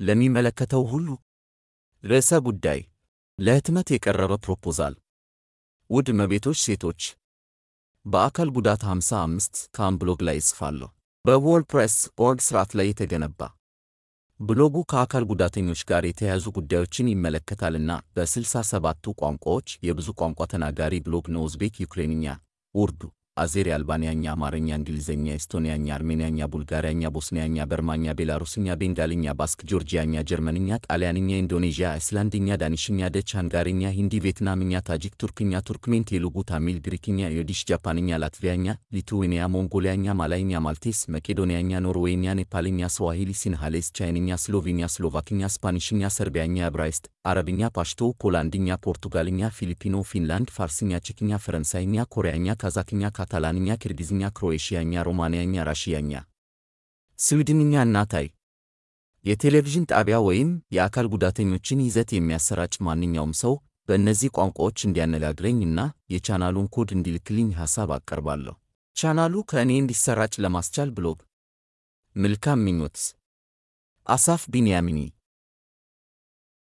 ለሚመለከተው ሁሉ ርዕሰ ጉዳይ ለህትመት የቀረበ ፕሮፖዛል። ውድ እመቤቶች ሴቶች፣ በአካል ጉዳት 55 com ብሎግ ላይ እጽፋለሁ። በዎርድፕሬስ org ስርዓት ላይ የተገነባ ብሎጉ ከአካል ጉዳተኞች ጋር የተያያዙ ጉዳዮችን ይመለከታልና በስልሳ ሰባቱ ቋንቋዎች የብዙ ቋንቋ ተናጋሪ ብሎግ ነው። ኡዝቤክ፣ ዩክሬንኛ፣ ኡርዱ፣ አዜሪ፣ አልባንያኛ፣ አማርኛ፣ እንግሊዝኛ፣ ኤስቶኒያኛ፣ አርሜንያኛ፣ ቡልጋሪያኛ፣ ቦስኒያኛ፣ በርማኛ፣ ቤላሩስኛ፣ ቤንጋልኛ፣ ባስክ፣ ጆርጂያኛ፣ ጀርመንኛ፣ ጣሊያንኛ፣ ኢንዶኔዥያ፣ አይስላንድኛ፣ ዳኒሽኛ፣ ደች፣ ሃንጋሪኛ፣ ሂንዲ፣ ቪየትናምኛ፣ ታጂክ፣ ቱርክኛ፣ ቱርክሜን፣ ቴሉጉ፣ ታሚል፣ ግሪክኛ፣ ዮዲሽ፣ ጃፓንኛ፣ ላትቪያኛ፣ ሊቱዌንያ፣ ሞንጎሊያኛ፣ ማላይኛ፣ ማልቴስ፣ መቄዶንያኛ፣ ኖርዌይኛ፣ ኔፓልኛ፣ ስዋሂሊ፣ ሲንሃሌስ፣ ቻይንኛ፣ ስሎቬንያ፣ ስሎቫክኛ፣ ስፓኒሽኛ፣ ሰርቢያኛ፣ ዕብራይስጥ፣ አረብኛ፣ ፓሽቶ፣ ፖላንድኛ፣ ፖርቱጋልኛ፣ ፊሊፒኖ፣ ፊንላንድ፣ ፋርስኛ፣ ቼክኛ፣ ፈረንሳይኛ፣ ኮሪያኛ፣ ካዛክኛ፣ ካታላንኛ፣ ኪርጊዝኛ፣ ክሮኤሽያኛ፣ ሮማንያኛ፣ ራሽያኛ፣ ስዊድንኛ እና ታይ የቴሌቪዥን ጣቢያ ወይም የአካል ጉዳተኞችን ይዘት የሚያሰራጭ ማንኛውም ሰው በእነዚህ ቋንቋዎች እንዲያነጋግረኝ እና የቻናሉን ኮድ እንዲልክልኝ ሐሳብ አቀርባለሁ። ቻናሉ ከእኔ እንዲሰራጭ ለማስቻል ብሎግ። መልካም ምኞት። አሳፍ ቢንያሚኒ